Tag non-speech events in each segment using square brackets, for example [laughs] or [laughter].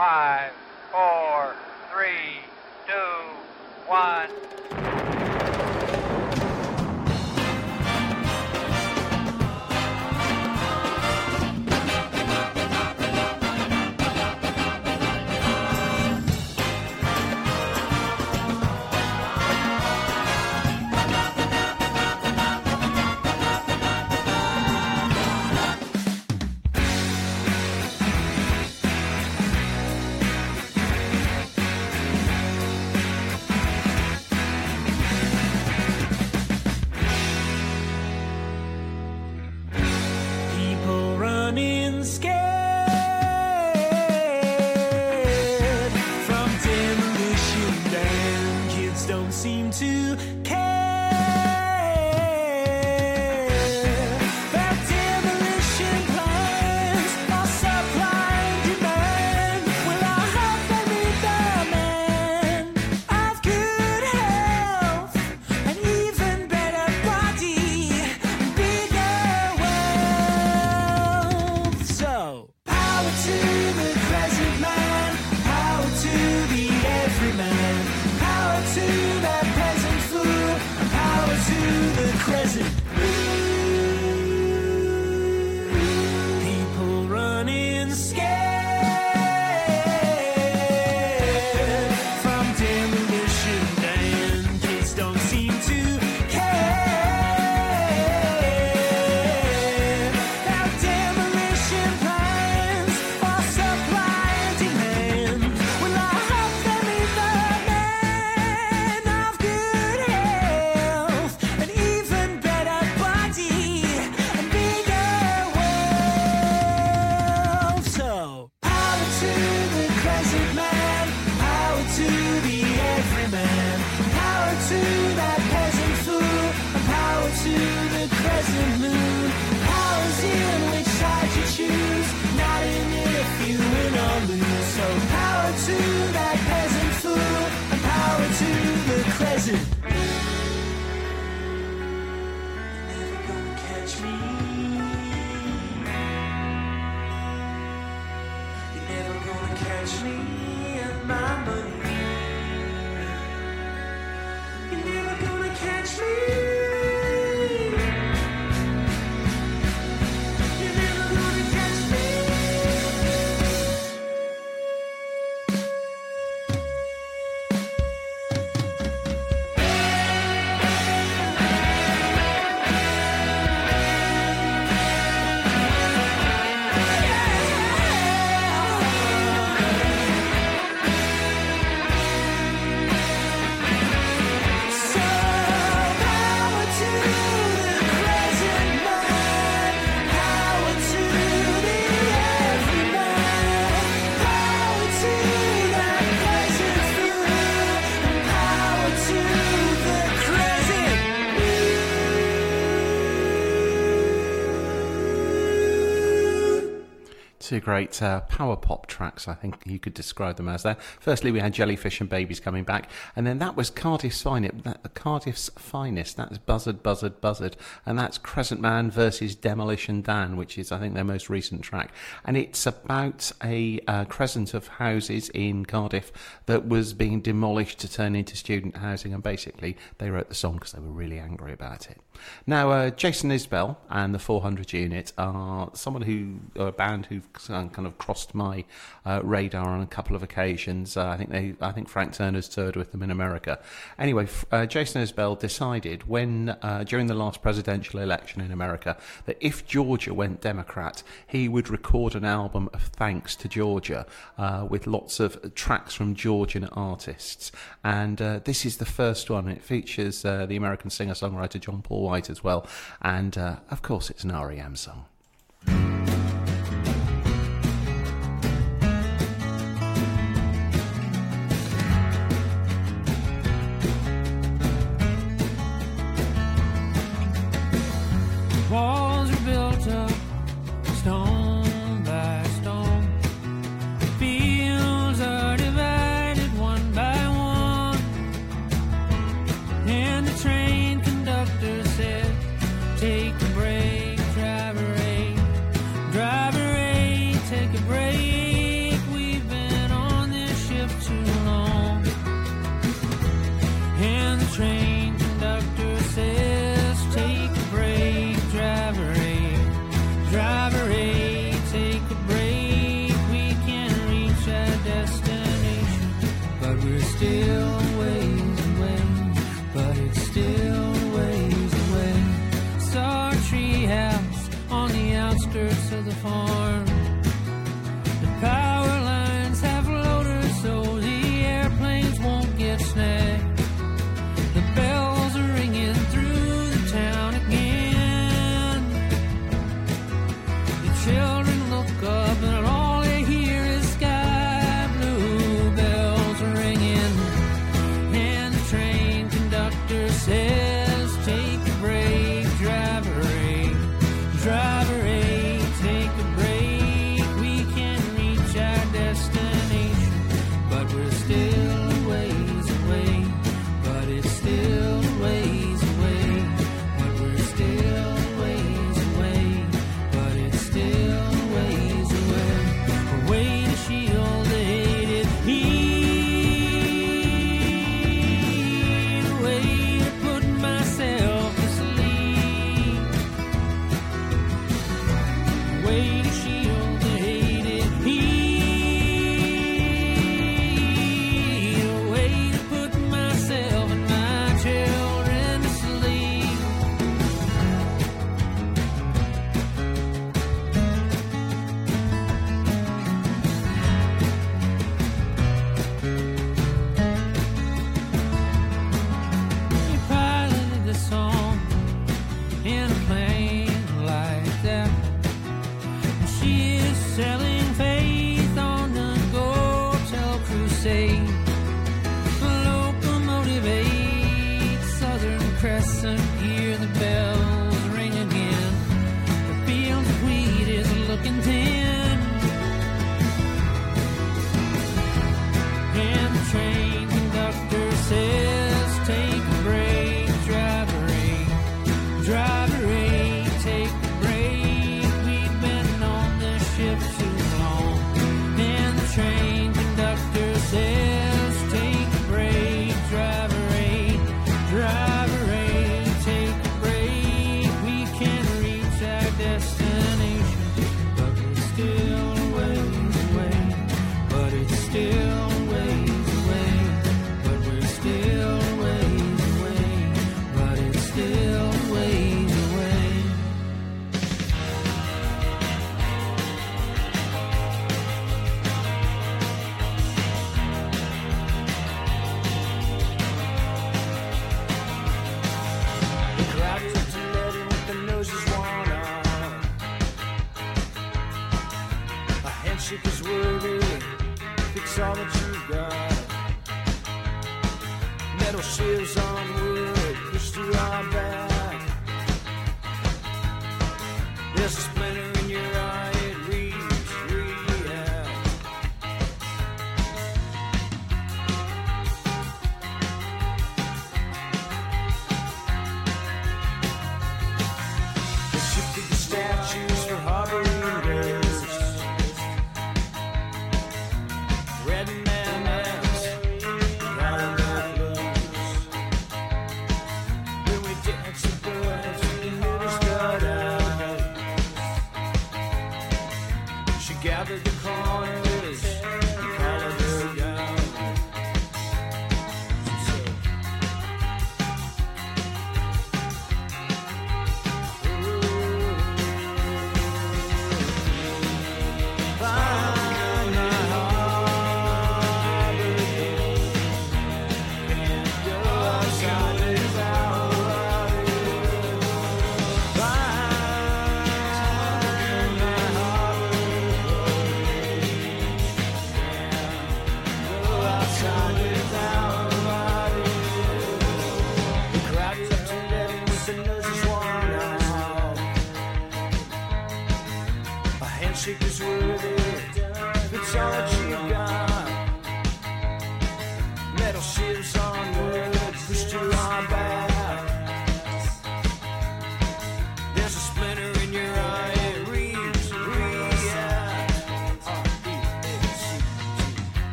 Five, Great uh, power pop tracks, I think you could describe them as there. Firstly, we had Jellyfish and Baby's coming back, and then that was Cardiff's finest. That, Cardiff's finest. That's Buzzard, Buzzard, Buzzard, and that's Crescent Man versus Demolition Dan, which is I think their most recent track, and it's about a uh, crescent of houses in Cardiff that was being demolished to turn into student housing, and basically they wrote the song because they were really angry about it. Now, uh, Jason Isbell and the 400 Unit are someone who, are a band who've kind of crossed my uh, radar on a couple of occasions. Uh, I think they, I think Frank Turner's toured with them in America. Anyway, uh, Jason Isbell decided when uh, during the last presidential election in America that if Georgia went Democrat, he would record an album of thanks to Georgia uh, with lots of tracks from Georgian artists. And uh, this is the first one. It features uh, the American singer-songwriter John Paul White as well, and uh, of course it's an REM song.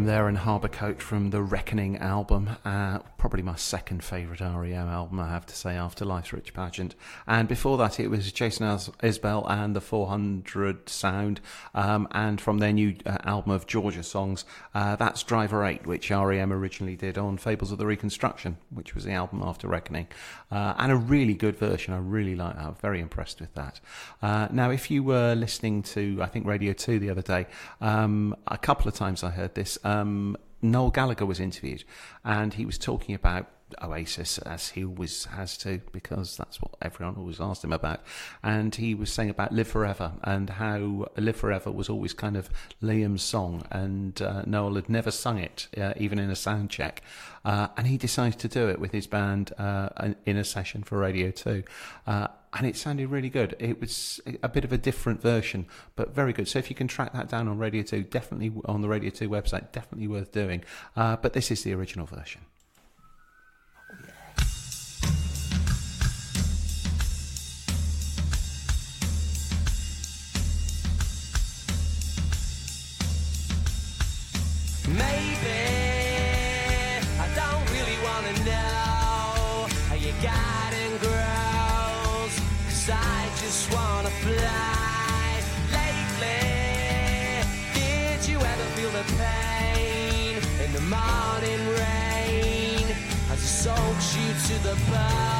REM there and Harborcoat from the Reckoning album. Uh, probably my second favourite REM album, I have to say, after Life's Rich Pageant. And before that, it was Jason Is- Isbell and the 400 Sound. Um, and from their new uh, album of Georgia songs, uh, that's Driver 8, which REM originally did on Fables of the Reconstruction, which was the album after Reckoning. Uh, and a really good version. I really like that. I'm very impressed with that. Uh, now, if you were listening to, I think, Radio 2 the other day, um, a couple of times I heard this. Um, Noel Gallagher was interviewed, and he was talking about Oasis, as he always has to, because that's what everyone always asked him about. And he was saying about Live Forever and how Live Forever was always kind of Liam's song, and uh, Noel had never sung it, uh, even in a sound check. Uh, and he decided to do it with his band uh, in a session for Radio 2. And it sounded really good. It was a bit of a different version, but very good. So if you can track that down on Radio 2, definitely on the Radio 2 website, definitely worth doing. Uh, but this is the original version. Maybe you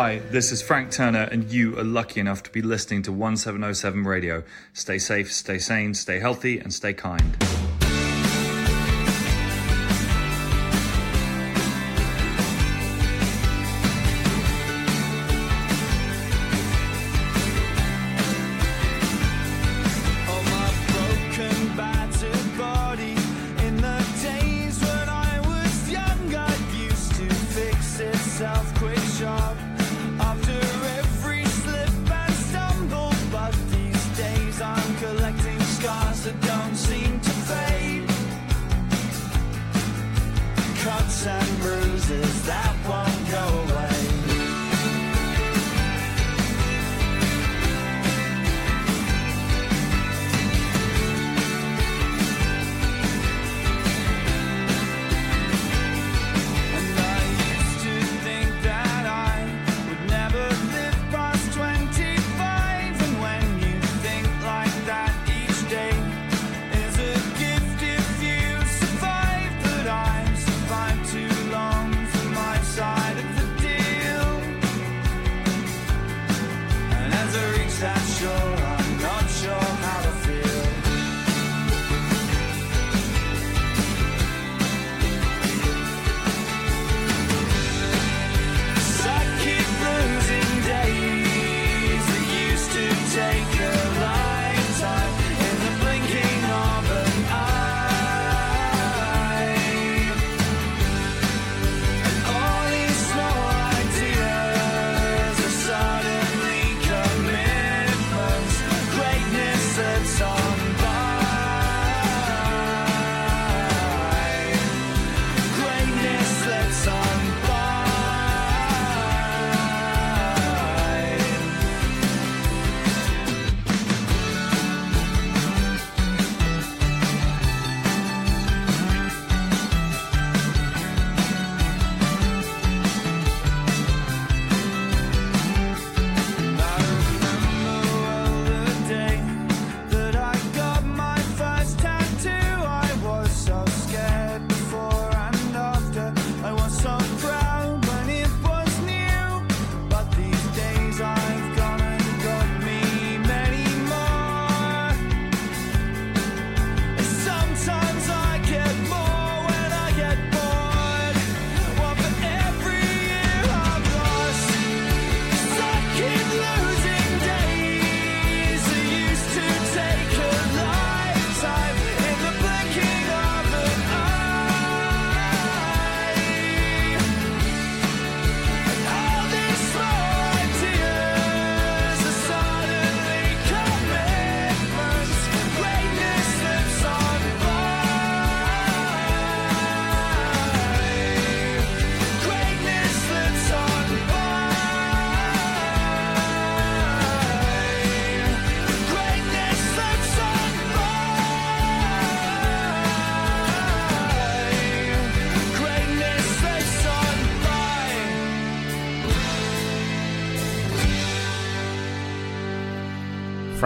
Hi, this is Frank Turner, and you are lucky enough to be listening to 1707 Radio. Stay safe, stay sane, stay healthy, and stay kind.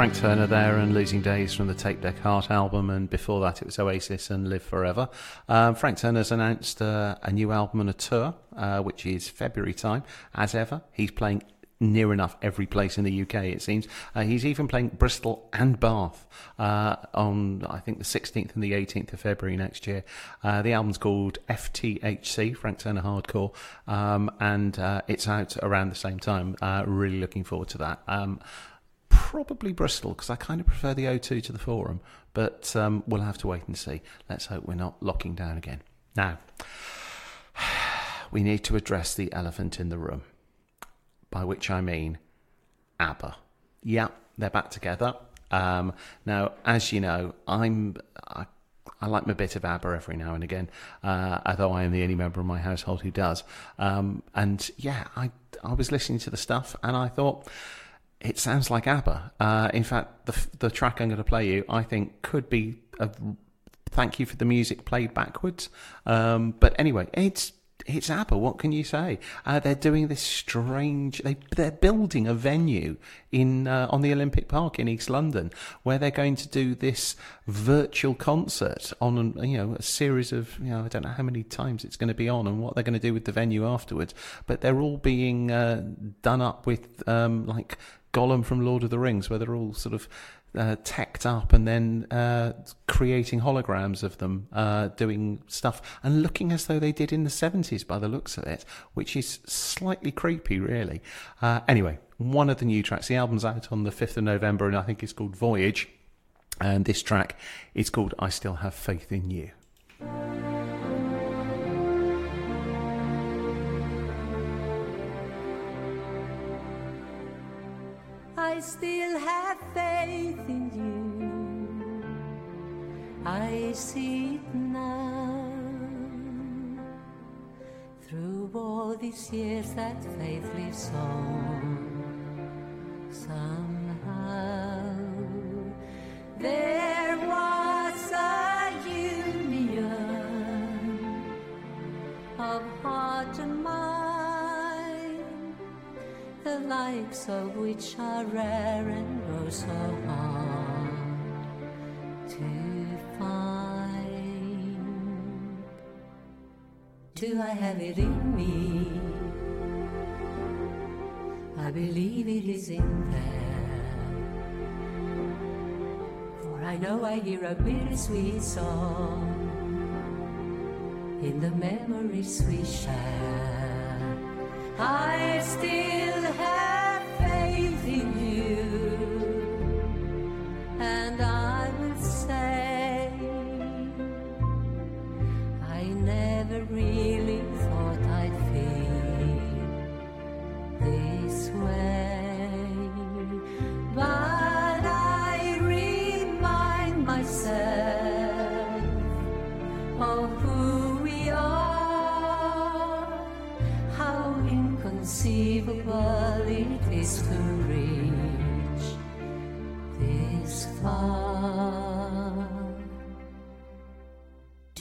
Frank Turner there and Losing Days from the Tape Deck Heart album, and before that it was Oasis and Live Forever. Um, Frank Turner's announced uh, a new album and a tour, uh, which is February time. As ever, he's playing near enough every place in the UK, it seems. Uh, he's even playing Bristol and Bath uh, on, I think, the 16th and the 18th of February next year. Uh, the album's called FTHC, Frank Turner Hardcore, um, and uh, it's out around the same time. Uh, really looking forward to that. Um, probably Bristol because I kind of prefer the O2 to the Forum, but um, we'll have to wait and see. Let's hope we're not locking down again. Now, [sighs] we need to address the elephant in the room, by which I mean ABBA. Yeah, they're back together. Um, now, as you know, I'm. I, I like my bit of ABBA every now and again, uh, although I am the only member of my household who does. Um, and yeah, I I was listening to the stuff and I thought it sounds like ABBA. Uh, in fact, the the track I'm going to play you, I think, could be a thank you for the music played backwards. Um, but anyway, it's it's ABBA. What can you say? Uh, they're doing this strange. They they're building a venue in uh, on the Olympic Park in East London where they're going to do this virtual concert on you know a series of you know I don't know how many times it's going to be on and what they're going to do with the venue afterwards. But they're all being uh, done up with um, like Gollum from Lord of the Rings, where they're all sort of uh, teched up and then uh, creating holograms of them uh, doing stuff and looking as though they did in the 70s by the looks of it, which is slightly creepy, really. Uh, anyway, one of the new tracks, the album's out on the 5th of November and I think it's called Voyage. And this track is called I Still Have Faith in You. Have faith in you. I see it now. Through all these years, that faith lives on. Somehow, there was a union of heart the likes of which are rare and oh so hard to find. Do I have it in me? I believe it is in there. For I know I hear a bittersweet song in the memories we share. I still have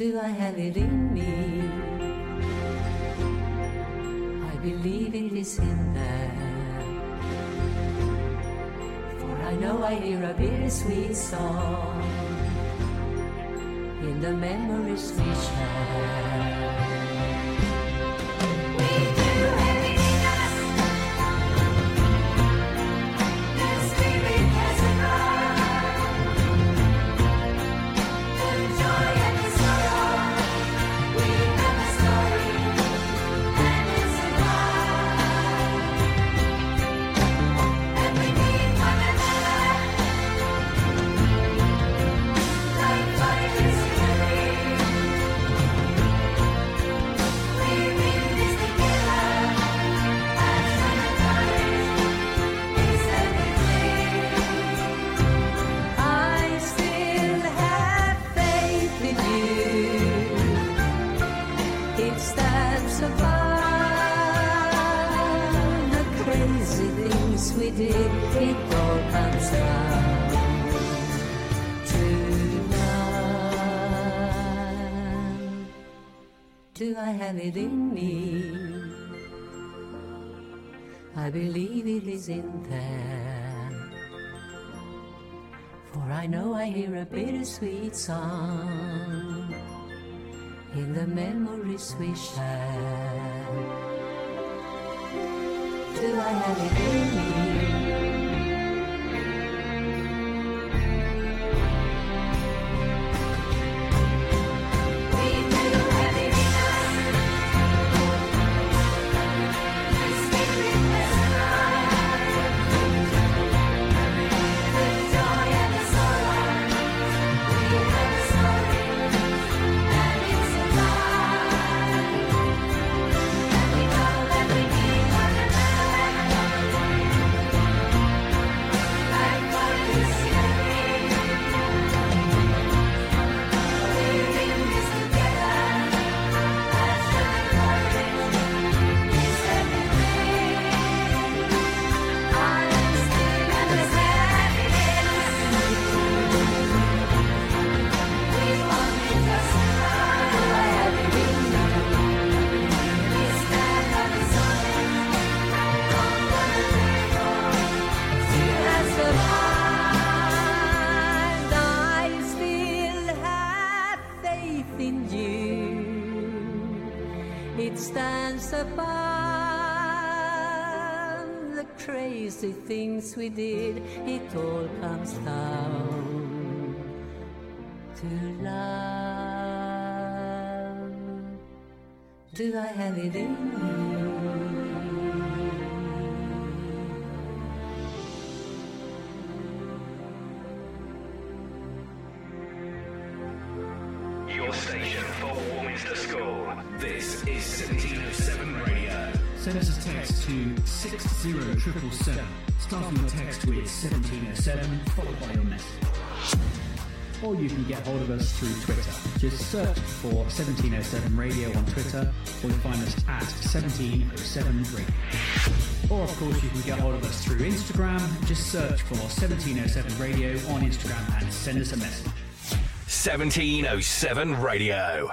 Do I have it in me? I believe it is in there. For I know I hear a bittersweet song in the memories we share. Do I have it in me? I believe it is in there. For I know I hear a bittersweet song in the memories we share. Do I have it in me? things we did, it all comes down to love. Do I have it in me? station for Warminster School. This is 1707 Radio. Send us a text to 60777. Start your text with 1707 followed by your message. Or you can get hold of us through Twitter. Just search for 1707 Radio on Twitter or you find us at 1707 Radio. Or of course you can get hold of us through Instagram. Just search for 1707 Radio on Instagram and send us a message. 1707 Radio.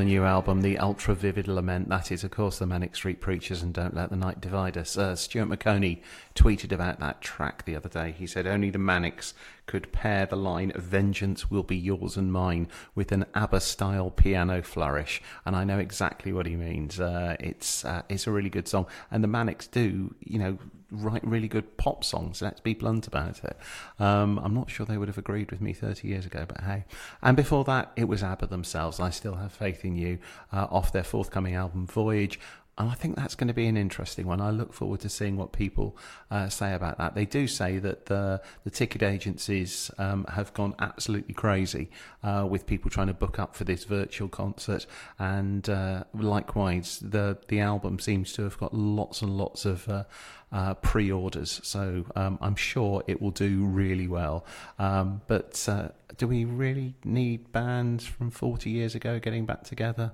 the new album, The Ultra Vivid Lament. That is, of course, the Manic Street Preachers and Don't Let the Night Divide Us. Uh, Stuart Maconie tweeted about that track the other day. He said, Only the Manics could pair the line, Vengeance will be yours and mine, with an ABBA style piano flourish. And I know exactly what he means. Uh, it's, uh, it's a really good song. And the Manics do, you know, write really good pop songs. Let's be blunt about it. Um, I'm not sure they would have agreed with me 30 years ago, but hey. And before that, it was ABBA themselves. I still have faith in you. Uh, off their forthcoming album Voyage. And I think that's going to be an interesting one. I look forward to seeing what people uh, say about that. They do say that the the ticket agencies um, have gone absolutely crazy uh, with people trying to book up for this virtual concert, and uh, likewise, the the album seems to have got lots and lots of. Uh, uh, pre-orders, so um, I'm sure it will do really well. Um, but uh, do we really need bands from 40 years ago getting back together?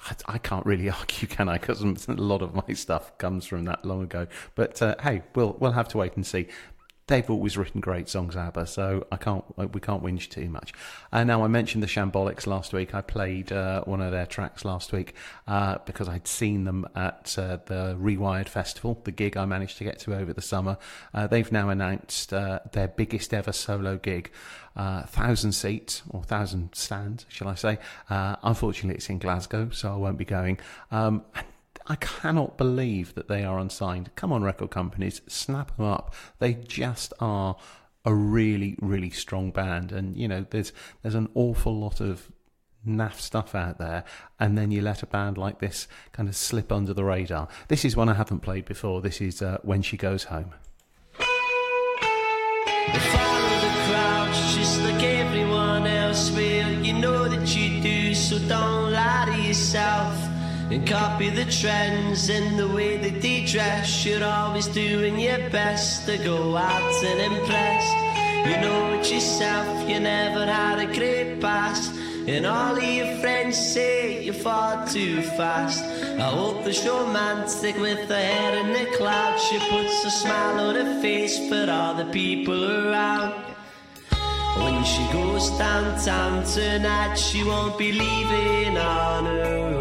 I, I can't really [laughs] argue, can I? Because [laughs] a lot of my stuff comes from that long ago. But uh, hey, we'll we'll have to wait and see. They've always written great songs, ABBA, so I can't we can't whinge too much. And now I mentioned the Shambolics last week. I played uh, one of their tracks last week uh, because I'd seen them at uh, the Rewired Festival, the gig I managed to get to over the summer. Uh, they've now announced uh, their biggest ever solo gig uh, thousand seats or thousand stands, shall I say? Unfortunately, it's in Glasgow, so I won't be going. Um, and I cannot believe that they are unsigned. Come on, record companies, snap them up. They just are a really, really strong band, and you know, there's there's an awful lot of naff stuff out there, and then you let a band like this kind of slip under the radar. This is one I haven't played before. This is uh, When She Goes Home. The crowd just like everyone else will. You know that you do, so don't lie to yourself. And copy the trends and the way that they dress. You're always doing your best to go out and impress. You know it yourself, you never had a great past. And all of your friends say you're far too fast. I hope you're romantic with her head in the clouds. She puts a smile on her face for all the people around. When she goes downtown tonight, she won't be leaving on her own.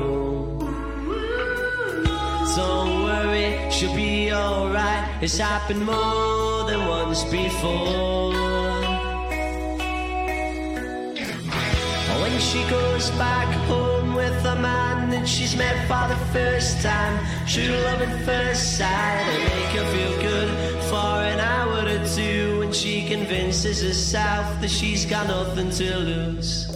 Don't worry, she'll be alright. It's happened more than once before. When she goes back home with a man that she's met for the first time, true love at first sight, and make her feel good for an hour or two. When she convinces herself that she's got nothing to lose.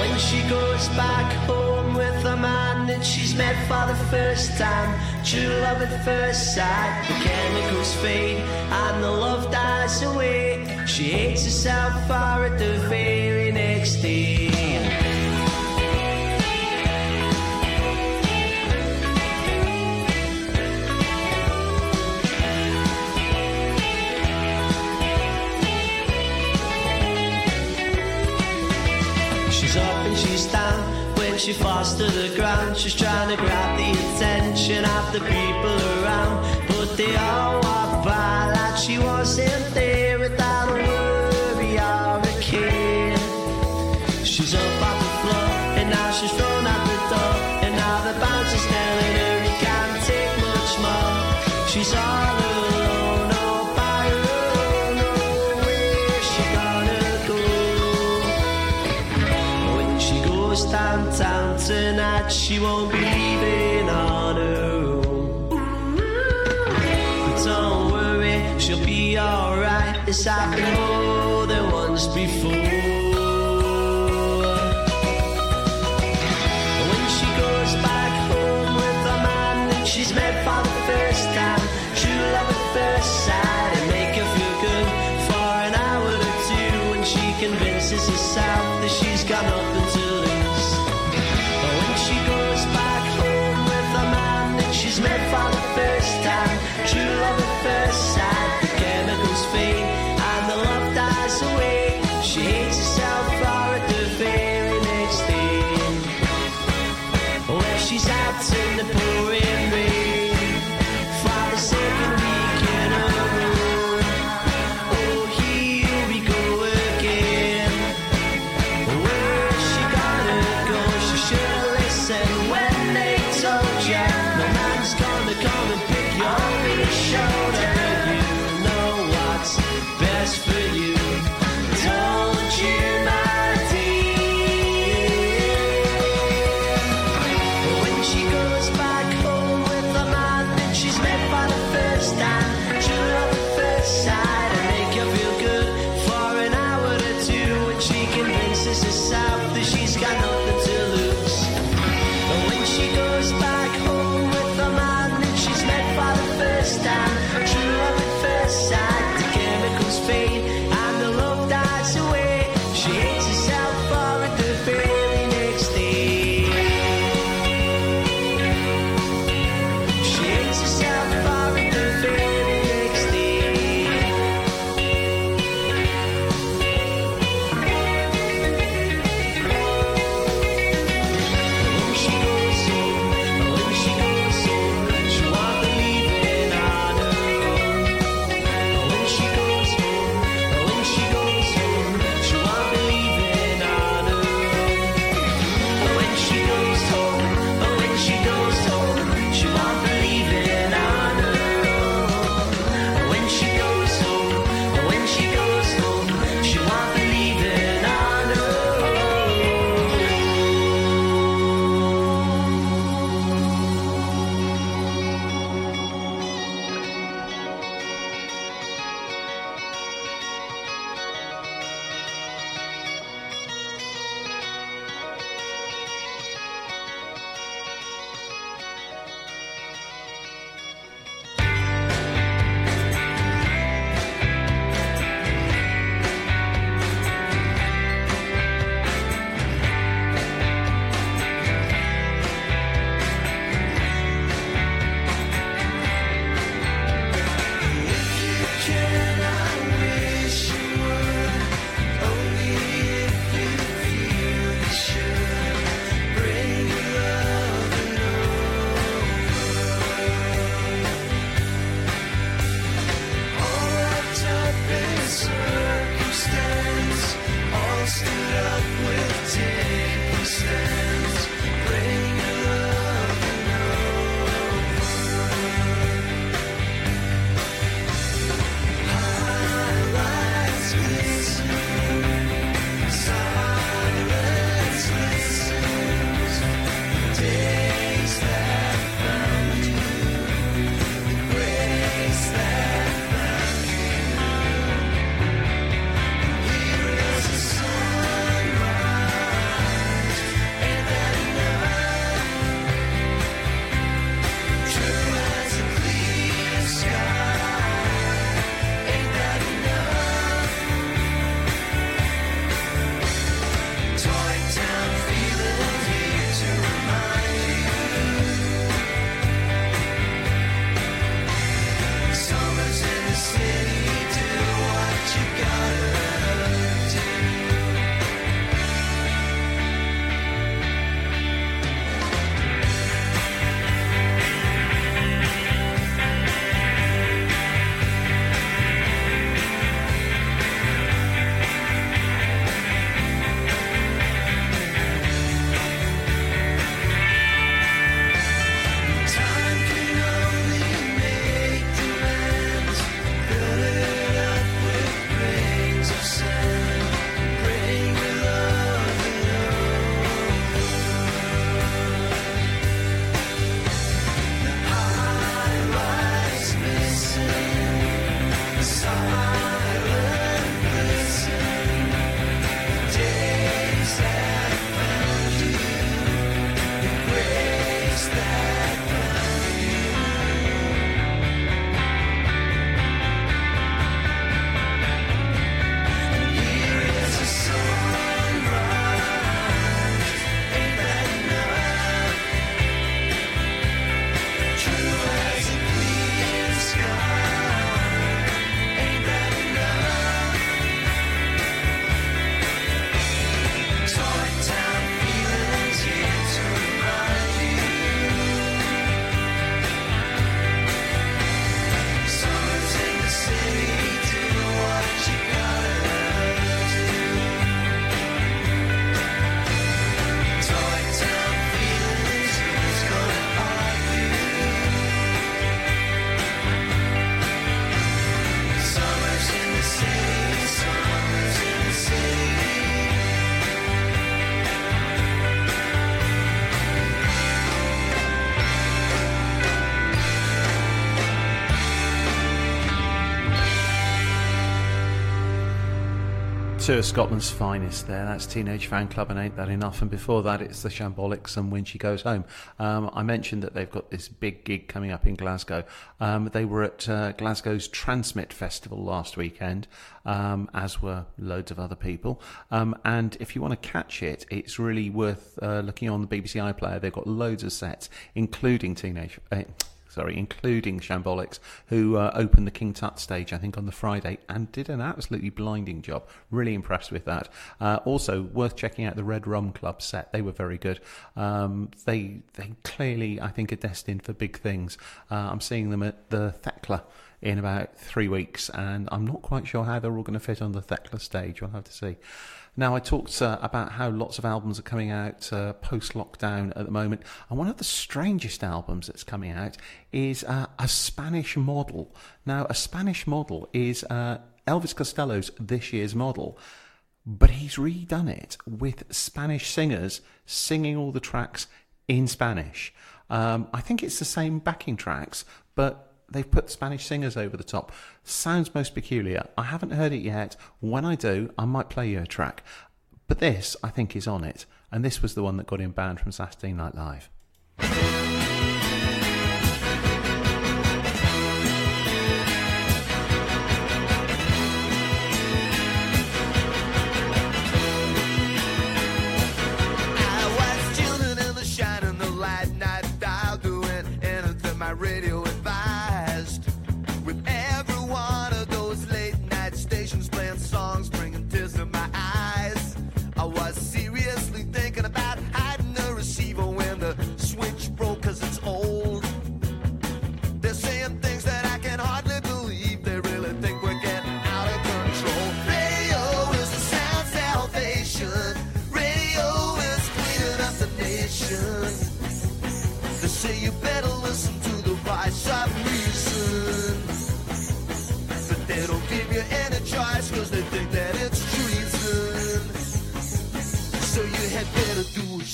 When she goes back home a man that she's met for the first time, true love at first sight, the chemicals fade and the love dies away. She hates herself for it the very next day. She's up and she's down she falls to the ground. She's trying to grab the attention of the people around, but they all walk by like she wasn't there without alright. It's Two of Scotland's finest there. That's Teenage Fanclub and Ain't That Enough. And before that, it's the Shambolics and When She Goes Home. Um, I mentioned that they've got this big gig coming up in Glasgow. Um, they were at uh, Glasgow's TRNSMT Festival last weekend, um, as were loads of other people. Um, and if you want to catch it, it's really worth uh, looking on the BBC iPlayer. They've got loads of sets, including Teenage. Uh, sorry, including Shambolics, who uh, opened the King Tut stage, I think, on the Friday and did an absolutely blinding job. Really impressed with that. Uh, also, worth checking out the Red Rum Club set. They were very good. Um, they they clearly, I think, are destined for big things. Uh, I'm seeing them at the Thekla in about three weeks, and I'm not quite sure how they're all going to fit on the Thekla stage. We'll have to see. Now, I talked uh, about how lots of albums are coming out uh, post lockdown at the moment, and one of the strangest albums that's coming out is uh, a Spanish model. Now, a Spanish model is uh, Elvis Costello's this year's model, but he's redone it with Spanish singers singing all the tracks in Spanish. Um, I think it's the same backing tracks, but they've put Spanish singers over the top. Sounds most peculiar. I haven't heard it yet. When I do, I might play you a track. But this, I think, is on it. And this was the one that got him banned from Saturday Night Live.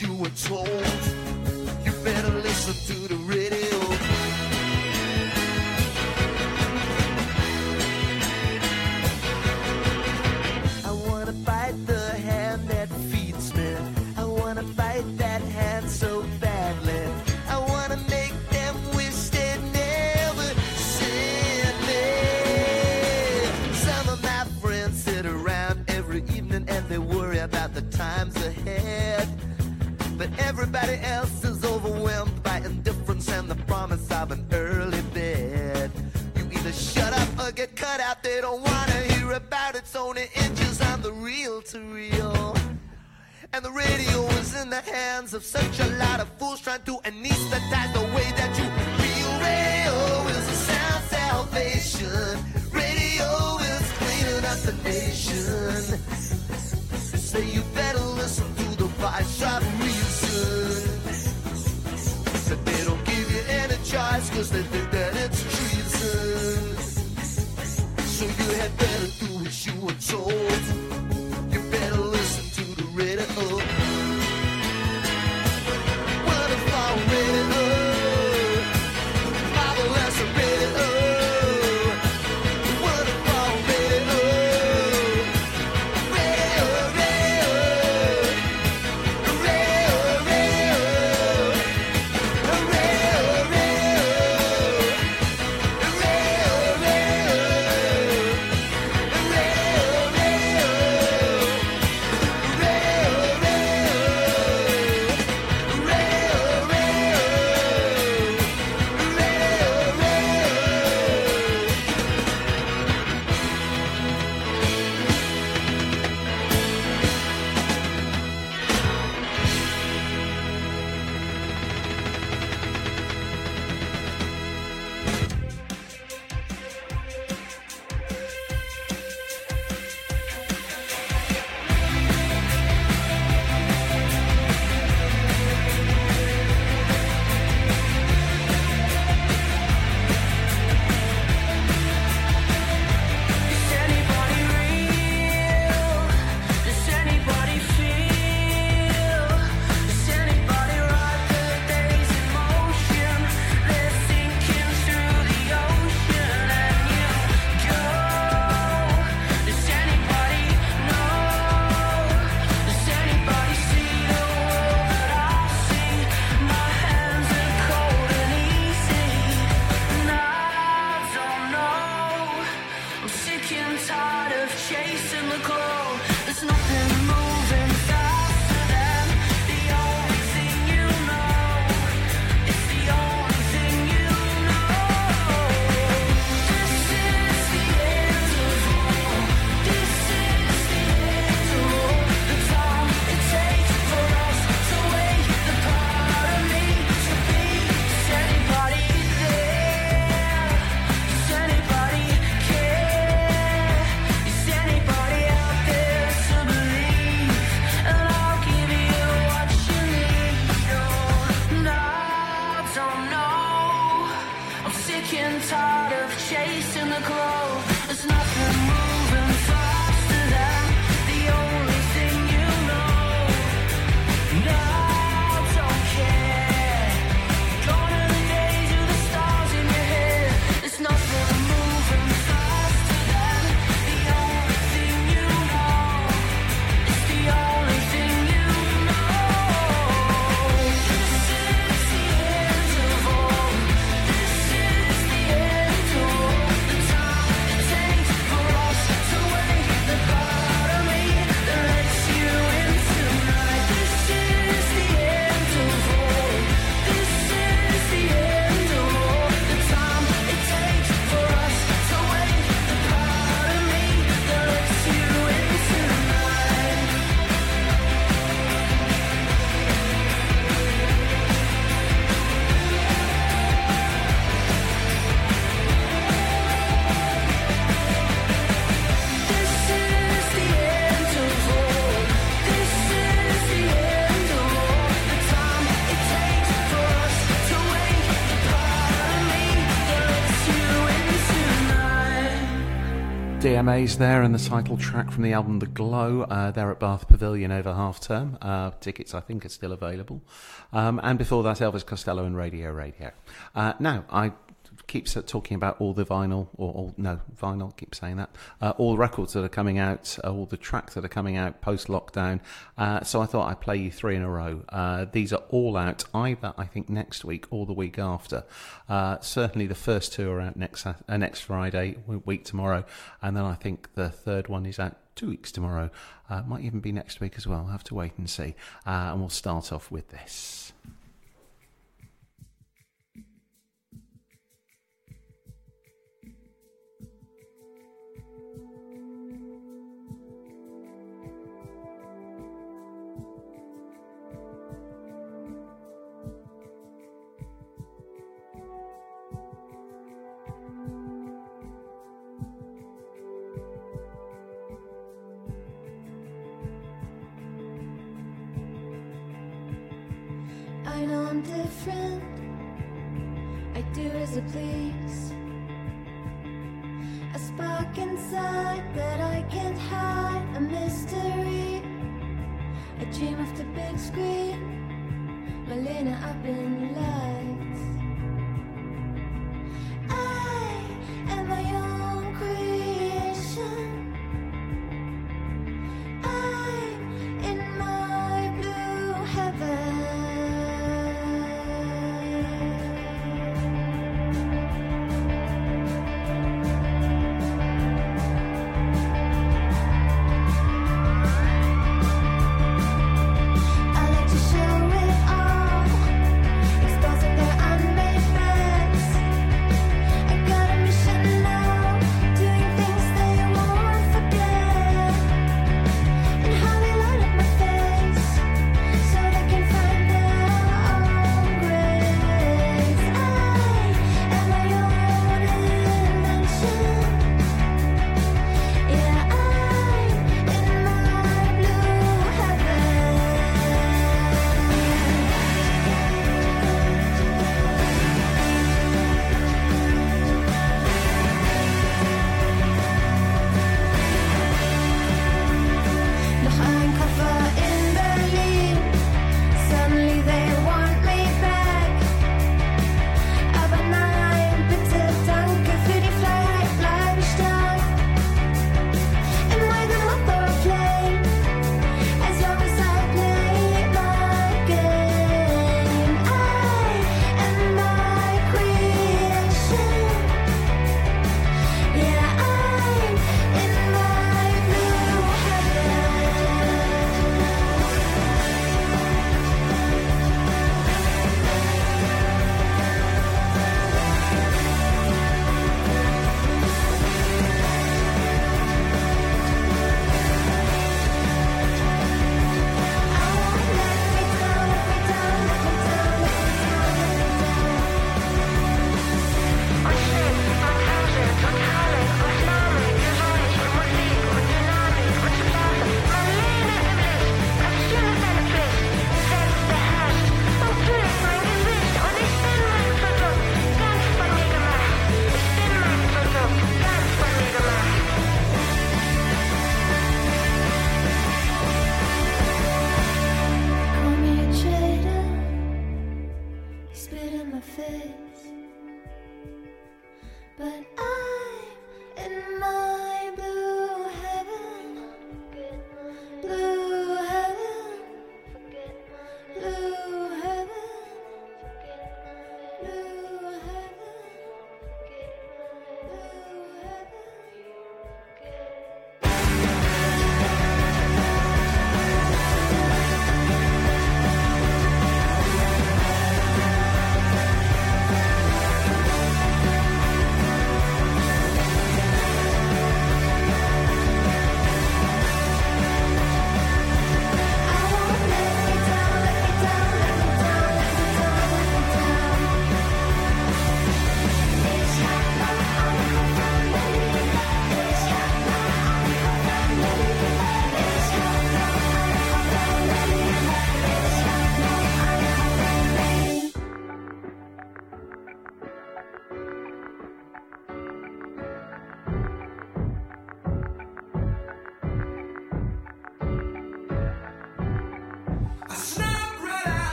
You were told. You better listen to the radio. Everybody else is overwhelmed by indifference and the promise of an early bed. You either shut up or get cut out. They don't wanna hear about it's only inches on the reel to reel. And the radio is in the hands of such a lot of fools trying to anesthetize the way that you feel. Radio is a sound salvation. Radio is cleaning up the nation. Say you better listen to the voice of cause they think that it's treason. So you had better do as you were told. DMA'S there and the title track from the album The Glow. Uh, they're at Bath Pavilion over half term. Uh, tickets, I think, are still available. Um, and before that, Elvis Costello and Radio Radio. Uh, now, I keep s- talking about all the vinyl, or all, no, vinyl, keep saying that, uh, all the records that are coming out, uh, all the tracks that are coming out post lockdown. Uh, so I thought I'd play you three in a row. Uh, these are all out either, I think, next week or the week after. Uh, certainly the first two are out next, uh, next Friday, week tomorrow, and then I think the third one is out two weeks tomorrow. Uh, might even be next week as well. I'll have to wait and see. Uh, and we'll start off with this. I know I'm different. I do as I please. A spark inside that I can't hide, a mystery. I dream of the big screen, Marlene up in lights.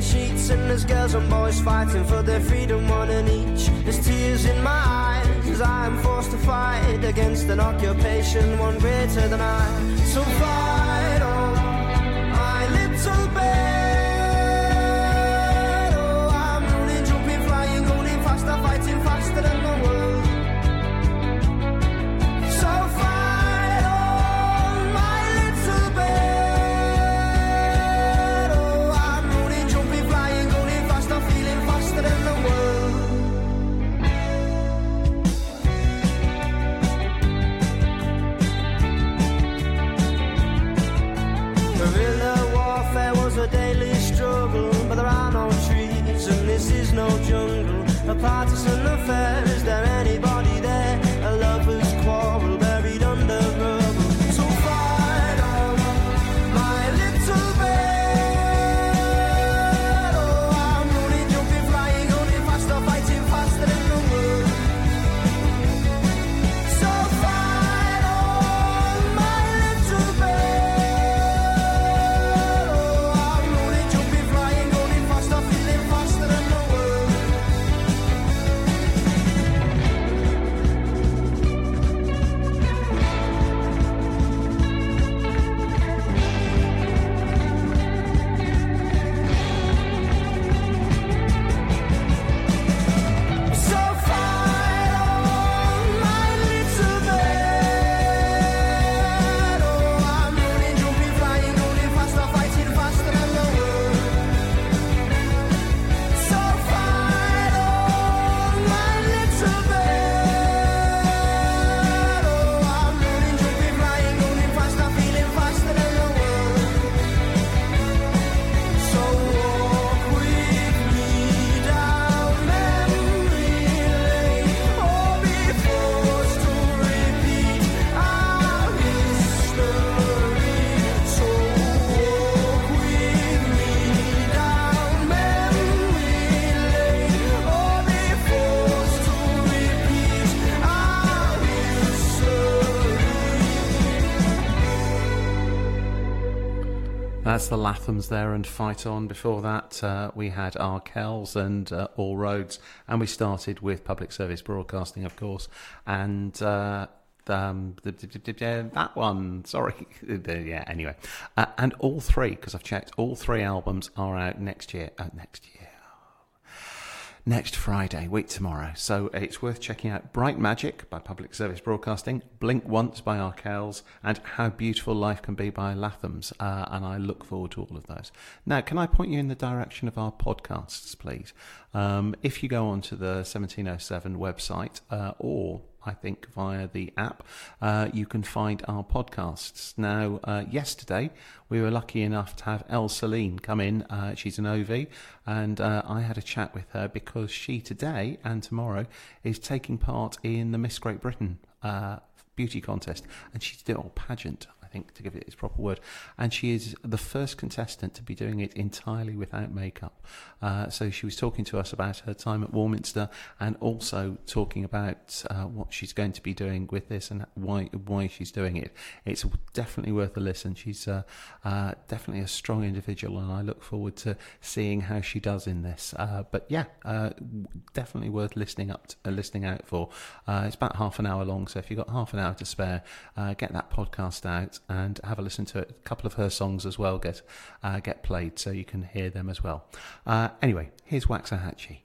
The sheets, and there's girls and boys fighting for their freedom, one and each. There's tears in my eyes as I am forced to fight against an occupation, one greater than I. So fight the Lathums there and Fight On. Before that, uh, we had Arkells and uh, All Roads, and we started with Public Service Broadcasting, of course, and. Uh, um, the- that one, sorry, [laughs] yeah. Anyway, uh, and all three, because I've checked, all three albums are out next year. Uh, next year, next Friday, week tomorrow. So it's worth checking out Bright Magic by Public Service Broadcasting, Blink Once by Arkells, and How Beautiful Life Can Be by Lathums. Uh, and I look forward to all of those. Now, can I point you in the direction of our podcasts, please? Um, if you go onto the 1707 website uh, or I think via the app, uh, you can find our podcasts. Now, uh, yesterday we were lucky enough to have El Celine come in. Uh, she's an OV, and uh, I had a chat with her because she today and tomorrow is taking part in the Miss Great Britain uh, beauty contest, and she's doing a pageant. Think to give it its proper word, and she is the first contestant to be doing it entirely without makeup. Uh, so she was talking to us about her time at Warminster, and also talking about uh, what she's going to be doing with this and why why she's doing it. It's definitely worth a listen. She's uh, uh, definitely a strong individual, and I look forward to seeing how she does in this. Uh, but yeah, uh, definitely worth listening up, to, listening out for. It's about half an hour long, so if you've got half an hour to spare, get that podcast out and have a listen to. A couple of her songs as well get uh, get played, so you can hear them as well. Uh, anyway, here's Waxahatchee.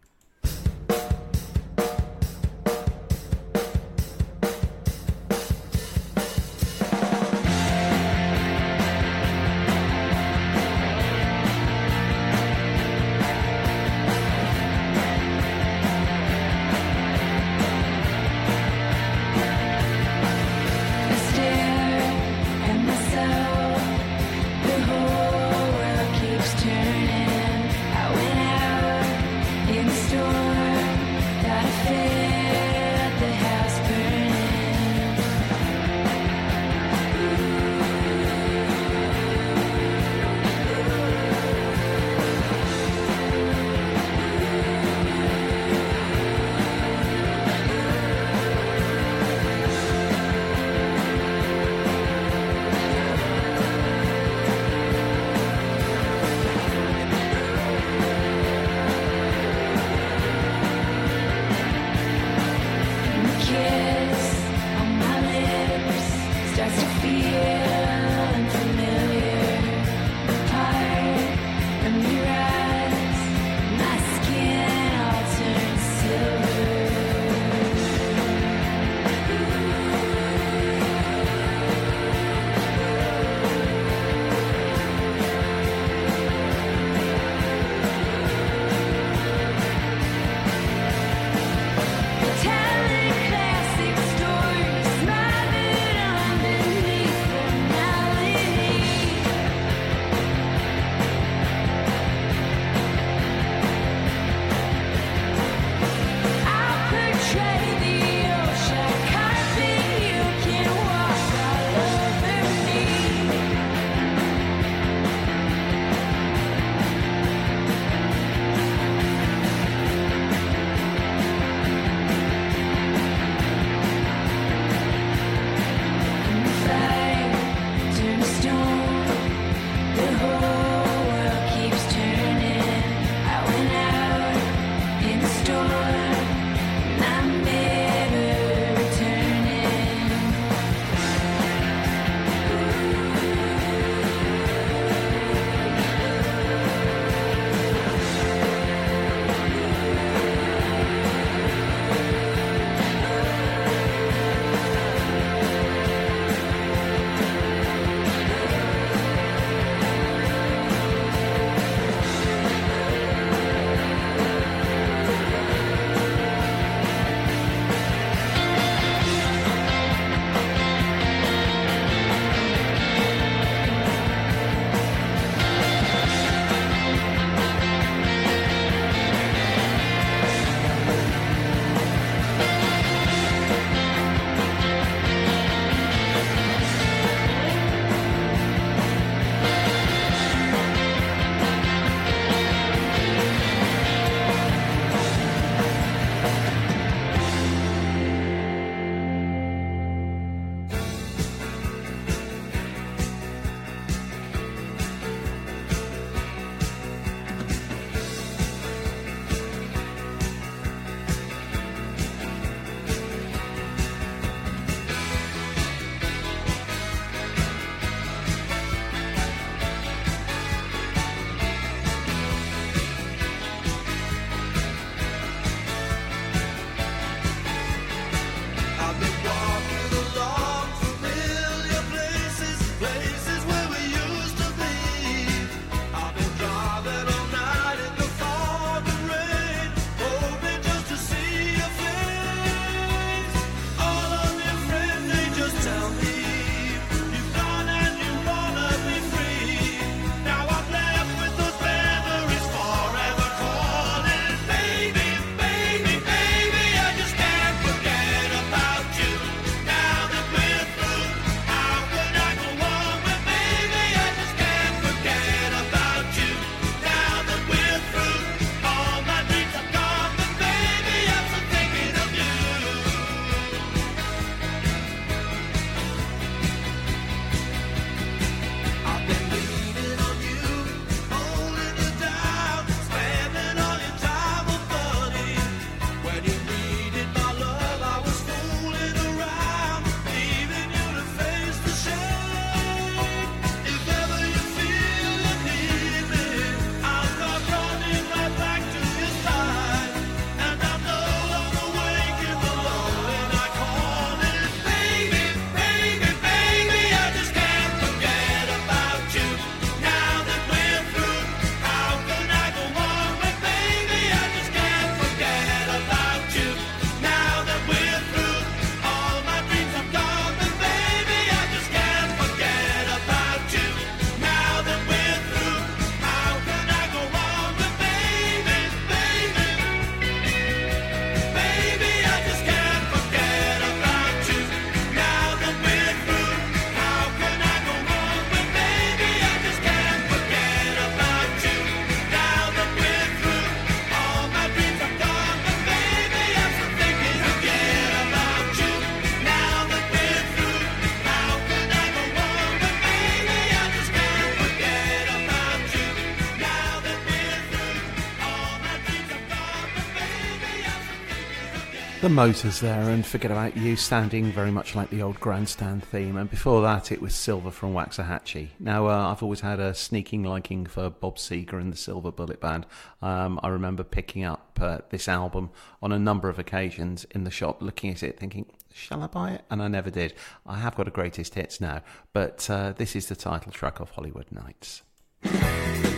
the motors there and forget about you standing, very much like the old grandstand theme. And before that it was silver from waxahatchee. Now uh, i've always had a sneaking liking for bob seger and the silver bullet band. Um, i remember picking up uh, this album on a number of occasions in the shop looking at it thinking shall i buy it? And i never did. I have got a greatest hits now but uh, this is the title track of hollywood nights. [laughs]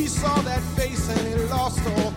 He saw that face and he lost all.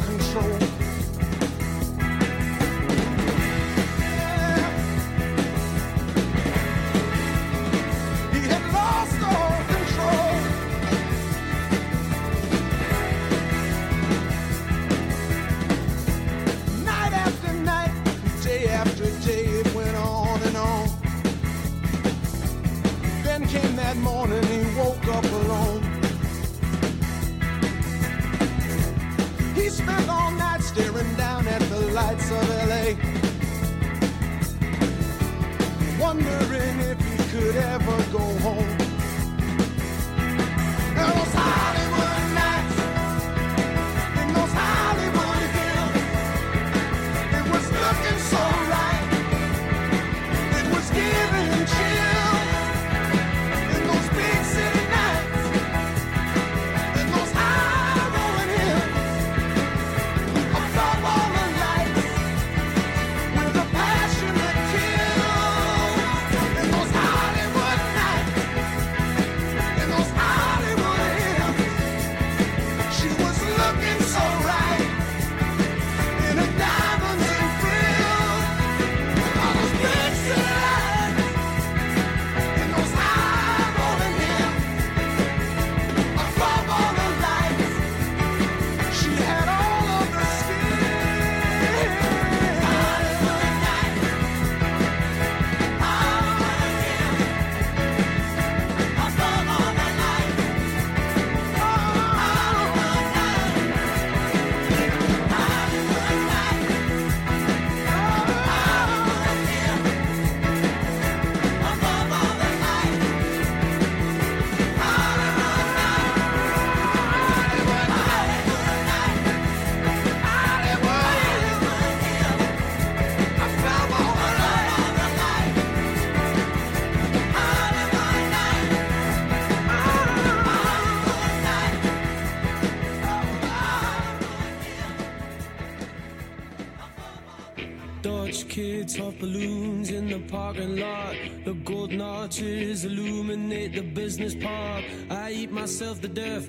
Business park. I eat myself to death,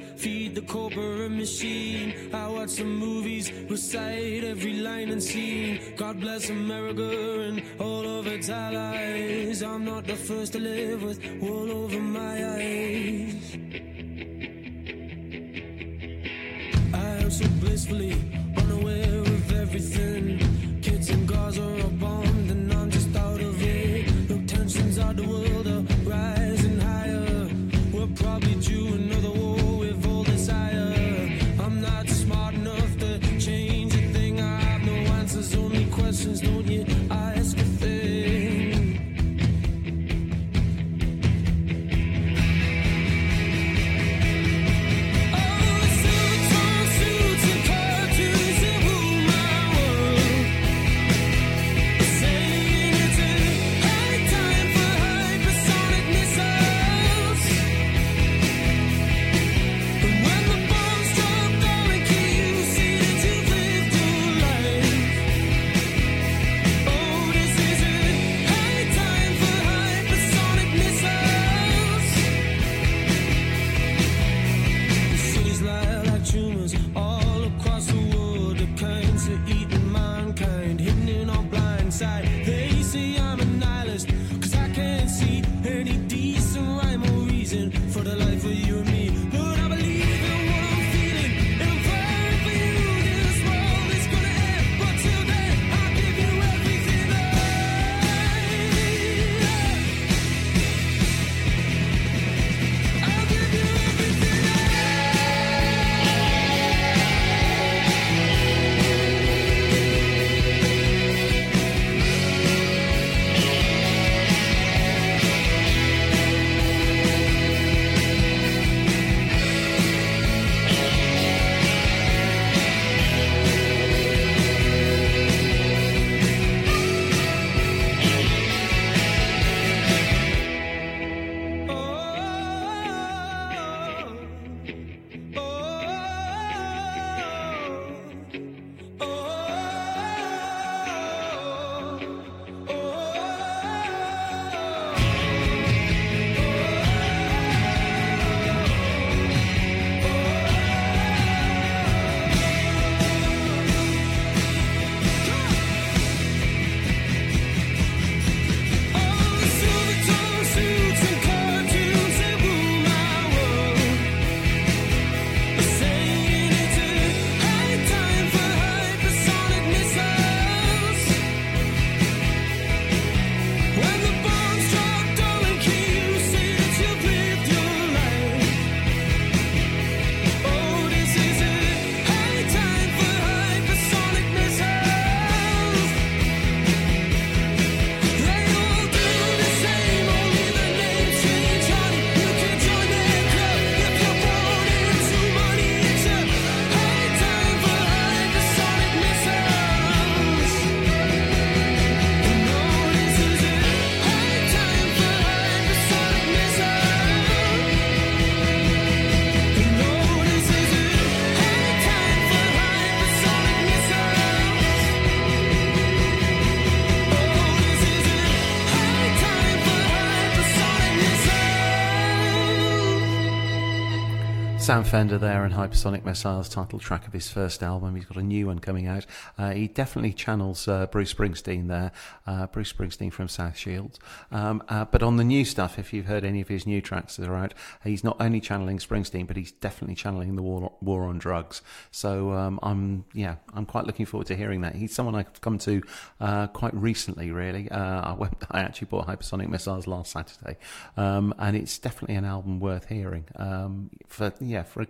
Sam Fender there and Hypersonic Missiles, title track of his first album. He's got a new one coming out. Uh, he definitely channels uh, Bruce Springsteen there, uh, Bruce Springsteen from South Shields. Um, uh, but on the new stuff, if you've heard any of his new tracks that are out, he's not only channeling Springsteen, but he's definitely channeling the war, war on drugs. So um, I'm, yeah, I'm quite looking forward to hearing that. He's someone I've come to uh, quite recently, really. Uh, I, went, [laughs] I actually bought Hypersonic Missiles last Saturday, um, and it's definitely an album worth hearing. Um, for yeah, for a,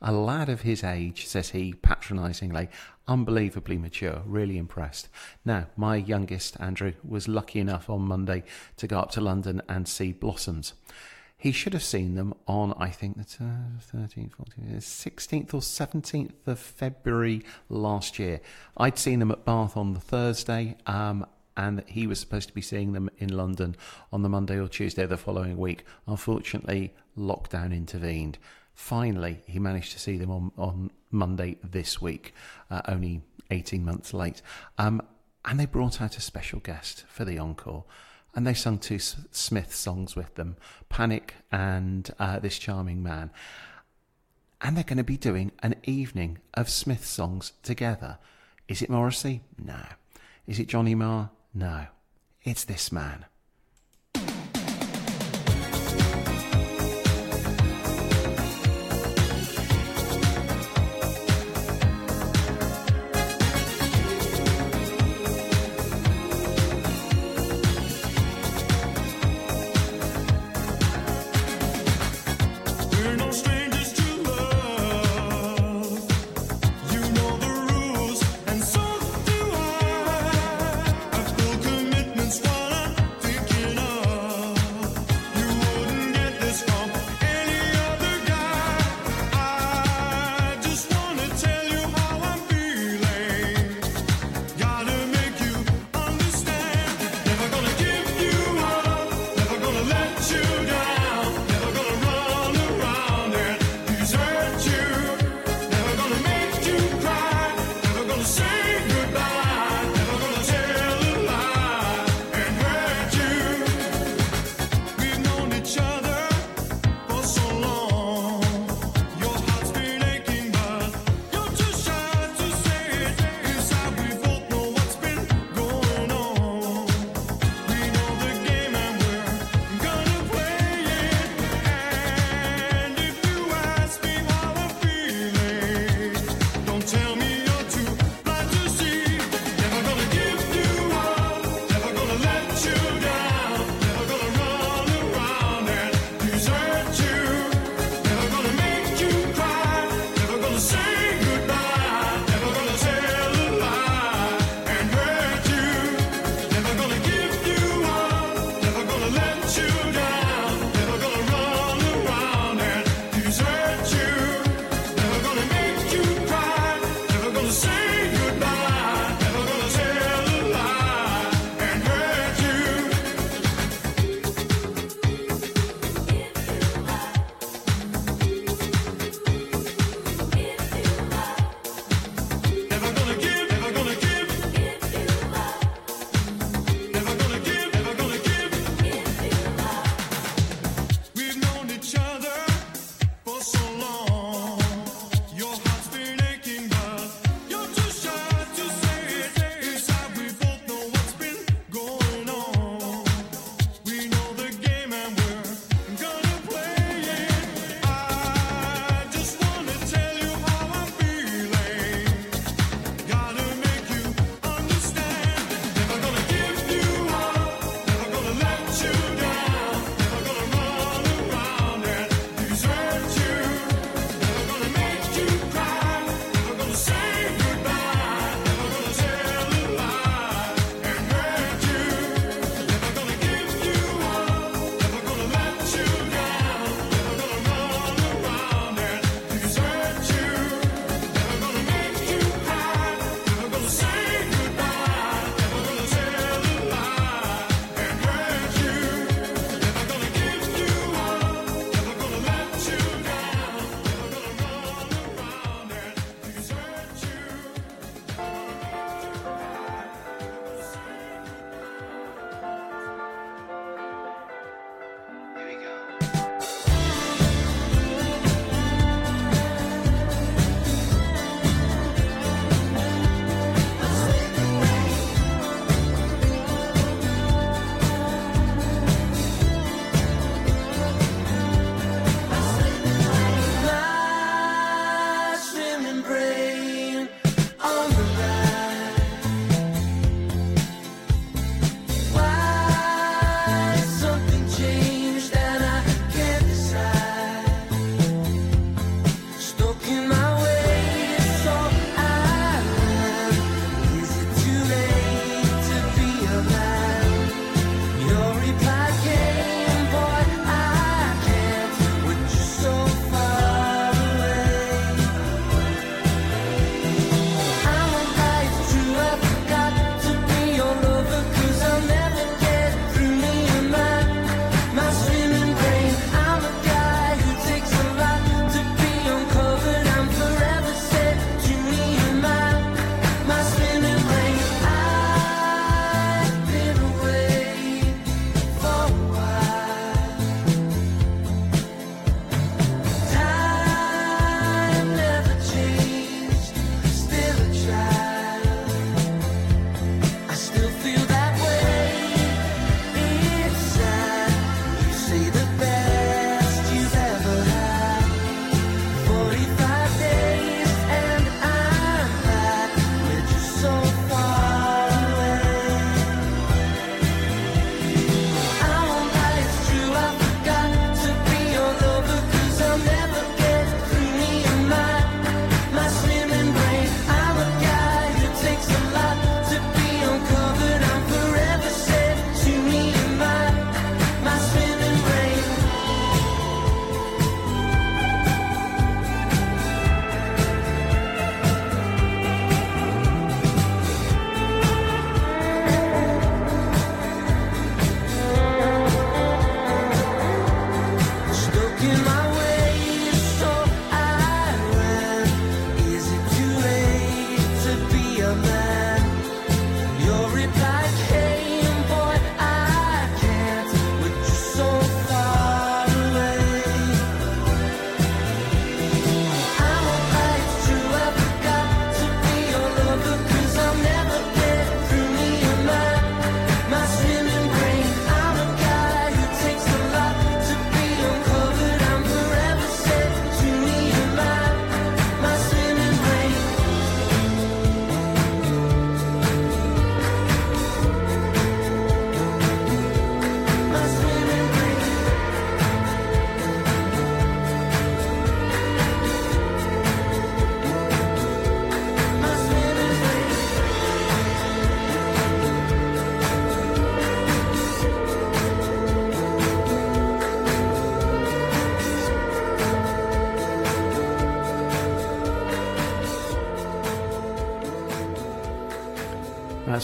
a lad of his age, says he patronisingly, unbelievably mature, really impressed. Now, my youngest, Andrew, was lucky enough on Monday to go up to London and see Blossoms. He should have seen them on, I think, the 13th, 14th, 16th or 17th of February last year. I'd seen them at Bath on the Thursday, um, and he was supposed to be seeing them in London on the Monday or Tuesday the following week. Unfortunately, lockdown intervened. Finally, he managed to see them on, on Monday this week, uh, only 18 months late. Um, and they brought out a special guest for the encore. And they sung two Smith songs with them Panic and uh, This Charming Man. And they're going to be doing an evening of Smith songs together. Is it Morrissey? No. Is it Johnny Marr? No. It's this man.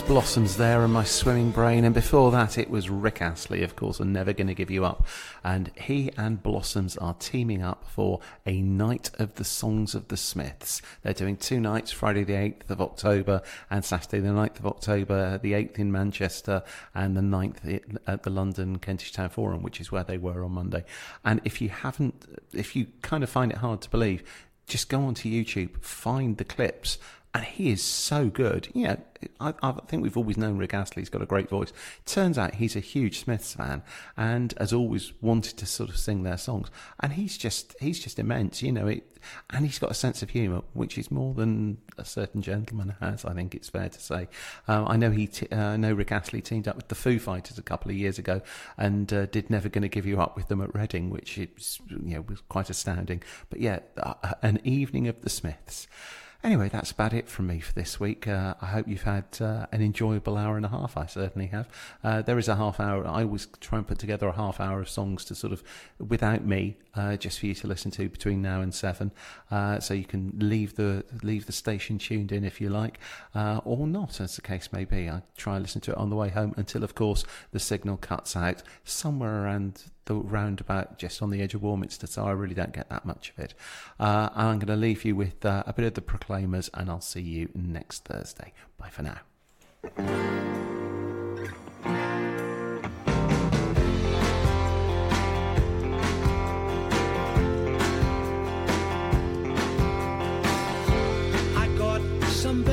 Blossoms there in my swimming brain. And before that, it was Rick Astley, of course, and Never Gonna Give You Up. And he and Blossoms are teaming up for a night of the Songs of the Smiths. They're doing two nights, Friday the 8th of October and Saturday the 9th of October, the 8th in Manchester and the 9th at the London Kentish Town Forum, which is where they were on Monday. And if you haven't, if you kind of find it hard to believe, just go onto YouTube, find the clips, and he is so good. Know, I, I think we've always known Rick Astley's got a great voice. Turns out he's a huge Smiths fan and has always wanted to sort of sing their songs. And he's just he's just immense. You know, it, and he's got a sense of humour, which is more than a certain gentleman has. I think it's fair to say. Um, I know he, t- uh, I know Rick Astley teamed up with the Foo Fighters a couple of years ago, and uh, did Never Gonna Give You Up with them at Reading, which is you know was quite astounding. But yeah, uh, an evening of the Smiths. Anyway, that's about it from me for this week. Uh, I hope you've had uh, an enjoyable hour and a half. I certainly have. Uh, there is a half hour. I always try and put together a half hour of songs to sort of, without me, uh, just for you to listen to between now and seven. Uh, so you can leave the leave the station tuned in if you like, uh, or not, as the case may be. I try and listen to it on the way home until, of course, the signal cuts out somewhere around the roundabout just on the edge of Warminster, so I really don't get that much of it. Uh, I'm going to leave you with uh, a bit of the Proclaimers, and I'll see you next Thursday. Bye for now. I got some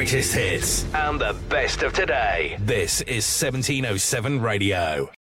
greatest hits and the best of today. This is 1707 Radio.